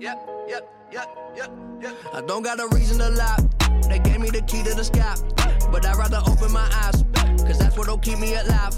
yep, yep, yep, yep, yep. I don't got a reason to lie. They gave me the key to the sky, but I'd rather open my eyes, cause that's what'll keep me alive.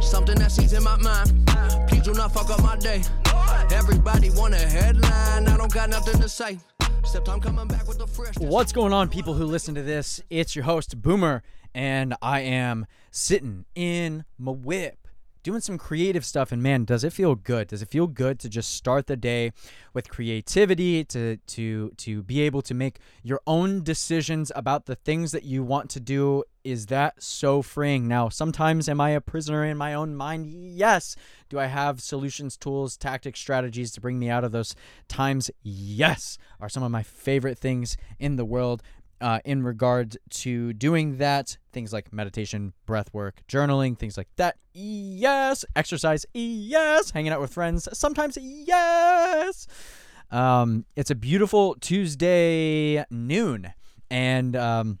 Something that sees in my mind. Please do not fuck up my day. Everybody want a headline, I don't got nothing to say. Except I'm coming back with the fresh. What's going on, people who listen to this? It's your host, Boomer, and I am sitting in my whip doing some creative stuff. And man, does it feel good? Does it feel good to just start the day with creativity, to, to, to be able to make your own decisions about the things that you want to do? Is that so freeing? Now, sometimes am I a prisoner in my own mind? Yes. Do I have solutions, tools, tactics, strategies to bring me out of those times? Yes. Are some of my favorite things in the world uh, in regards to doing that. Things like meditation, breath work, journaling, things like that. Yes. Exercise. Yes. Hanging out with friends. Sometimes. Yes. Um, it's a beautiful Tuesday noon. And um,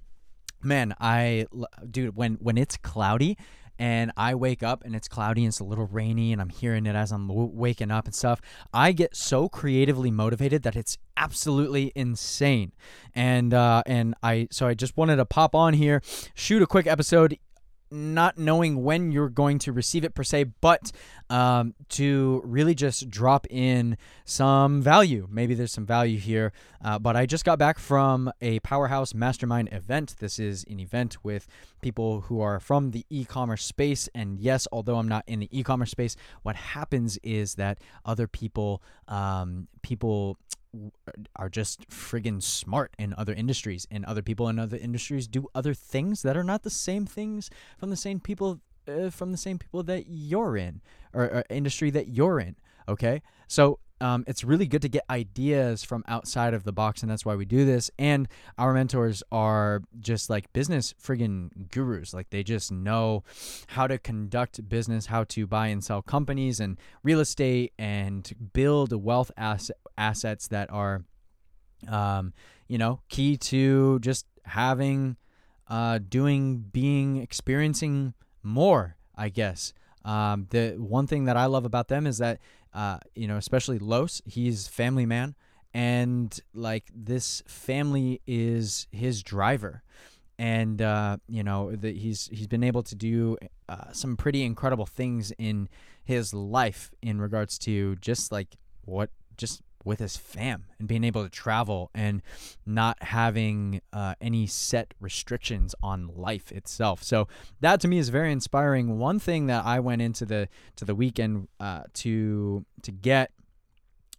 man, I, dude, when, when it's cloudy, and I wake up and it's cloudy and it's a little rainy and I'm hearing it as I'm w- waking up and stuff, I get so creatively motivated that it's absolutely insane. And uh, and I so I just wanted to pop on here, shoot a quick episode not knowing when you're going to receive it per se, but um, to really just drop in some value. Maybe there's some value here. Uh, but I just got back from a Powerhouse Mastermind event. This is an event with people who are from the e commerce space. And yes, although I'm not in the e commerce space, what happens is that other people, um, people, are just friggin' smart in other industries, and other people in other industries do other things that are not the same things from the same people uh, from the same people that you're in or, or industry that you're in. Okay, so um, it's really good to get ideas from outside of the box, and that's why we do this. And our mentors are just like business friggin' gurus. Like they just know how to conduct business, how to buy and sell companies and real estate, and build wealth ass- assets that are, um, you know, key to just having, uh, doing, being, experiencing more. I guess. Um, the one thing that I love about them is that uh, you know, especially Los, he's family man, and like this family is his driver, and uh, you know that he's he's been able to do uh, some pretty incredible things in his life in regards to just like what just with his fam and being able to travel and not having uh, any set restrictions on life itself. So that to me is very inspiring. One thing that I went into the to the weekend uh, to to get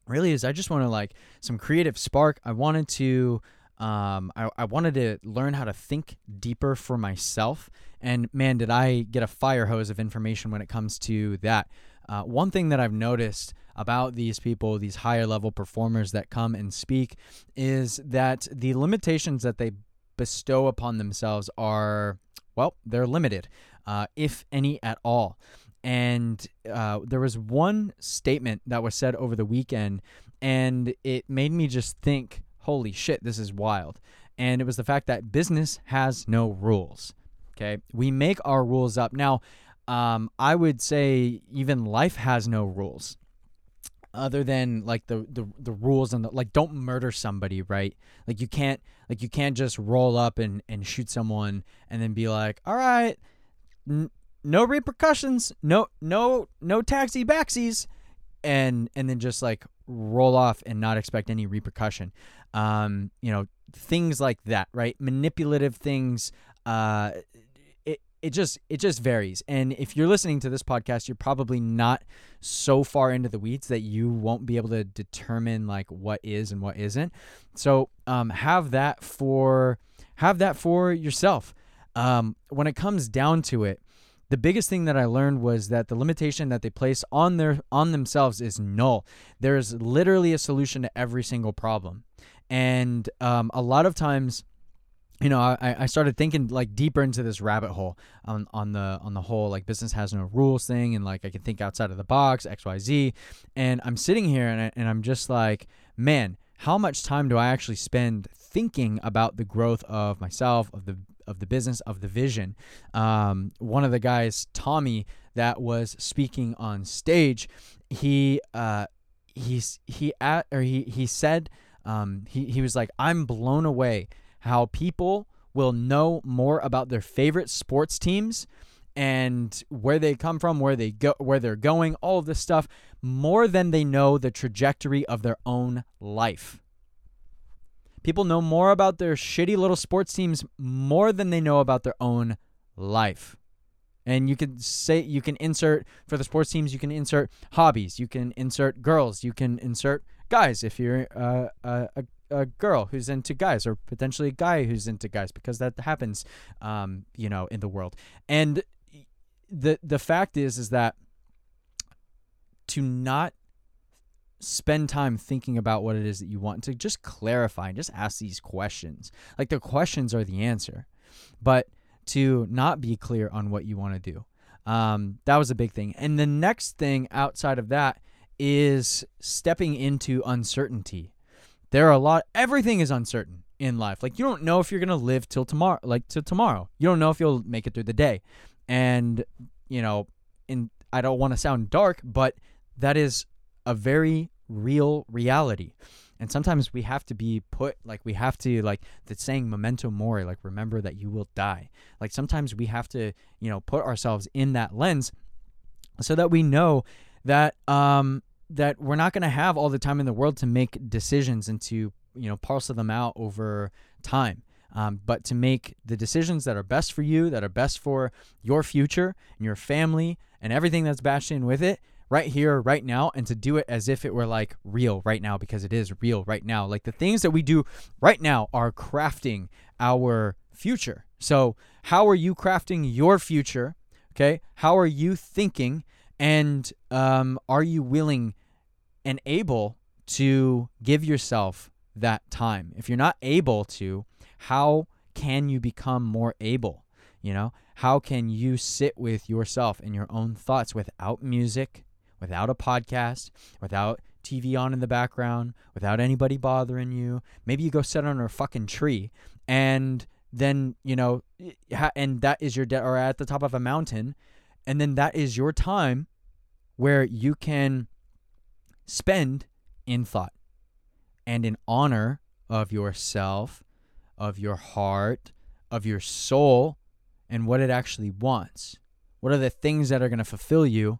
really is I just want to like some creative spark. I wanted to um, I, I wanted to learn how to think deeper for myself. And man, did I get a fire hose of information when it comes to that. Uh, one thing that I've noticed about these people, these higher level performers that come and speak, is that the limitations that they bestow upon themselves are, well, they're limited, uh, if any at all. And uh, there was one statement that was said over the weekend, and it made me just think, holy shit, this is wild. And it was the fact that business has no rules. Okay. We make our rules up. Now, um, I would say even life has no rules other than like the, the the rules and the, like don't murder somebody right? Like you can't like you can't just roll up and and shoot someone and then be like all right n- no repercussions no no no taxi backsies and and then just like roll off and not expect any repercussion. Um you know things like that right? Manipulative things uh it just it just varies. And if you're listening to this podcast you're probably not so far into the weeds that you won't be able to determine like what is and what isn't. So um, have that for have that for yourself. Um, when it comes down to it the biggest thing that I learned was that the limitation that they place on their on themselves is null. There's literally a solution to every single problem, and um, a lot of times you know, I, I started thinking like deeper into this rabbit hole on, on the on the whole like business has no rules thing and like I can think outside of the box X Y Z, and I'm sitting here and I, and I'm just like, man, how much time do I actually spend thinking about the growth of myself of the of the business of the vision? Um, one of the guys, Tommy, that was speaking on stage, he uh, he's he at or he he said um he he was like I'm blown away how people will know more about their favorite sports teams and where they come from, where they go, where they're going, all of this stuff more than they know the trajectory of their own life. People know more about their shitty little sports teams more than they know about their own life. And you can say you can insert for the sports teams, you can insert hobbies, you can insert girls, you can insert guys if you're uh, a, a, girl who's into guys, or potentially a guy who's into guys, because that happens, um, you know, in the world. And the the fact is, is that to not spend time thinking about what it is that you want to just clarify and just ask these questions like the questions are the answer but to not be clear on what you want to do. Um, that was a big thing. And the next thing outside of that is stepping into uncertainty. There are a lot, everything is uncertain in life. Like you don't know if you're going to live till tomorrow, like till tomorrow. You don't know if you'll make it through the day. And, you know, in, I don't want to sound dark, but that is a very real reality and sometimes we have to be put like we have to like the saying memento mori like remember that you will die like sometimes we have to you know put ourselves in that lens so that we know that um that we're not going to have all the time in the world to make decisions and to you know parcel them out over time um, but to make the decisions that are best for you that are best for your future and your family and everything that's bashed in with it right here, right now, and to do it as if it were like real right now because it is real right now. Like the things that we do right now are crafting our future. So, how are you crafting your future? Okay. How are you thinking? And um, are you willing and able to give yourself that time? If you're not able to, how can you become more able? You know, how can you sit with yourself and your own thoughts without music, without a podcast, without TV on in the background, without anybody bothering you. Maybe you go sit under a fucking tree and then, you know, and that is your, de- or at the top of a mountain, and then that is your time where you can spend in thought and in honor of yourself, of your heart, of your soul, and what it actually wants. What are the things that are going to fulfill you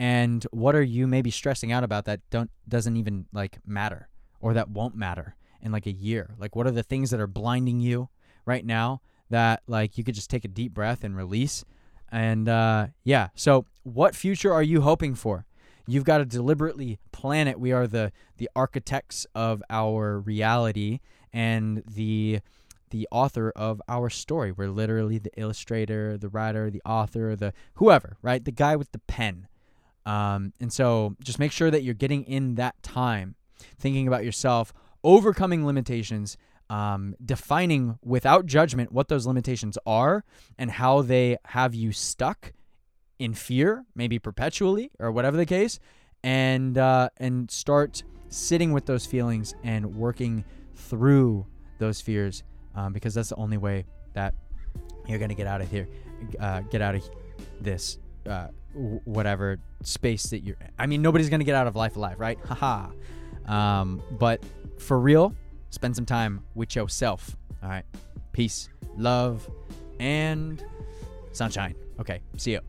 and what are you maybe stressing out about that don't doesn't even like matter or that won't matter in like a year like what are the things that are blinding you right now that like you could just take a deep breath and release and uh yeah so what future are you hoping for? You've got to deliberately plan it. We are the the architects of our reality and the the author of our story. We're literally the illustrator the writer the author the whoever right? The guy with the pen. Um, and so just make sure that you're getting in that time, thinking about yourself, overcoming limitations, um, defining without judgment what those limitations are and how they have you stuck in fear, maybe perpetually or whatever the case, and uh, and start sitting with those feelings and working through those fears um, because that's the only way that you're gonna get out of here, uh, get out of this uh, whatever space that you're I mean nobody's to get out of life alive, right? Haha. um, but for real, spend some time with yourself. All right. Peace, love, and sunshine. Okay. See you.